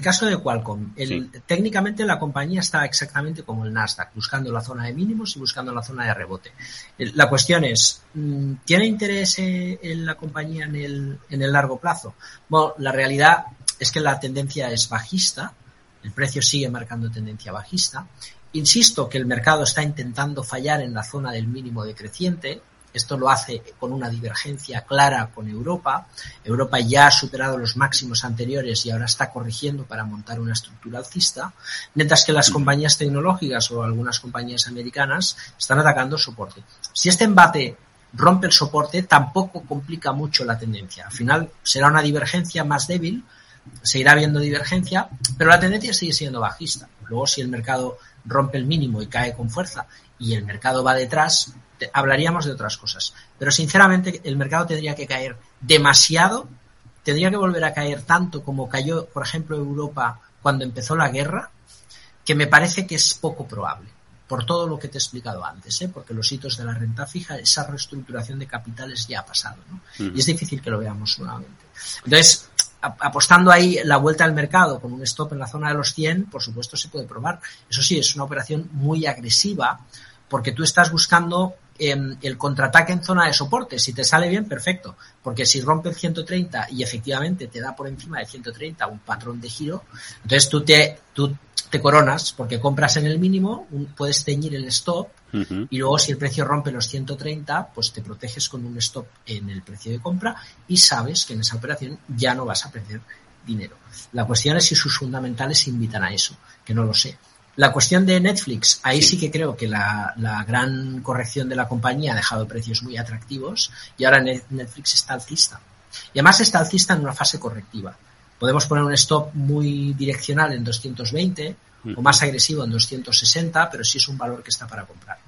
el caso de Qualcomm, técnicamente la compañía está exactamente como el Nasdaq, buscando la zona de mínimos y buscando la zona de rebote. La cuestión es, mm, ¿tiene interés eh, en la compañía en el, en el largo plazo? Bueno, la realidad es que la tendencia es bajista, el precio sigue marcando tendencia bajista. Insisto que el mercado está intentando fallar en la zona del mínimo decreciente, esto lo hace con una divergencia clara con Europa. Europa ya ha superado los máximos anteriores y ahora está corrigiendo para montar una estructura alcista, mientras que las compañías tecnológicas o algunas compañías americanas están atacando soporte. Si este embate rompe el soporte, tampoco complica mucho la tendencia. Al final será una divergencia más débil, se irá viendo divergencia, pero la tendencia sigue siendo bajista. Luego, si el mercado rompe el mínimo y cae con fuerza y el mercado va detrás, hablaríamos de otras cosas. Pero sinceramente el mercado tendría que caer demasiado, tendría que volver a caer tanto como cayó, por ejemplo, Europa cuando empezó la guerra, que me parece que es poco probable, por todo lo que te he explicado antes, ¿eh? porque los hitos de la renta fija, esa reestructuración de capitales ya ha pasado, Y es difícil que lo veamos nuevamente. Entonces, apostando ahí la vuelta al mercado con un stop en la zona de los 100, por supuesto se puede probar. Eso sí, es una operación muy agresiva porque tú estás buscando el contraataque en zona de soporte. Si te sale bien, perfecto. Porque si rompe el 130 y efectivamente te da por encima de 130 un patrón de giro, entonces tú te, tú te coronas porque compras en el mínimo, puedes teñir el stop y luego si el precio rompe los 130, pues te proteges con un stop en el precio de compra y sabes que en esa operación ya no vas a perder dinero. La cuestión es si sus fundamentales invitan a eso, que no lo sé. La cuestión de Netflix, ahí sí, que creo que la, gran corrección de la compañía ha dejado precios muy atractivos y ahora Netflix está alcista. Y además está alcista en una fase correctiva. Podemos poner un stop muy direccional en 220 o más agresivo en 260, pero sí es un valor que está para comprar.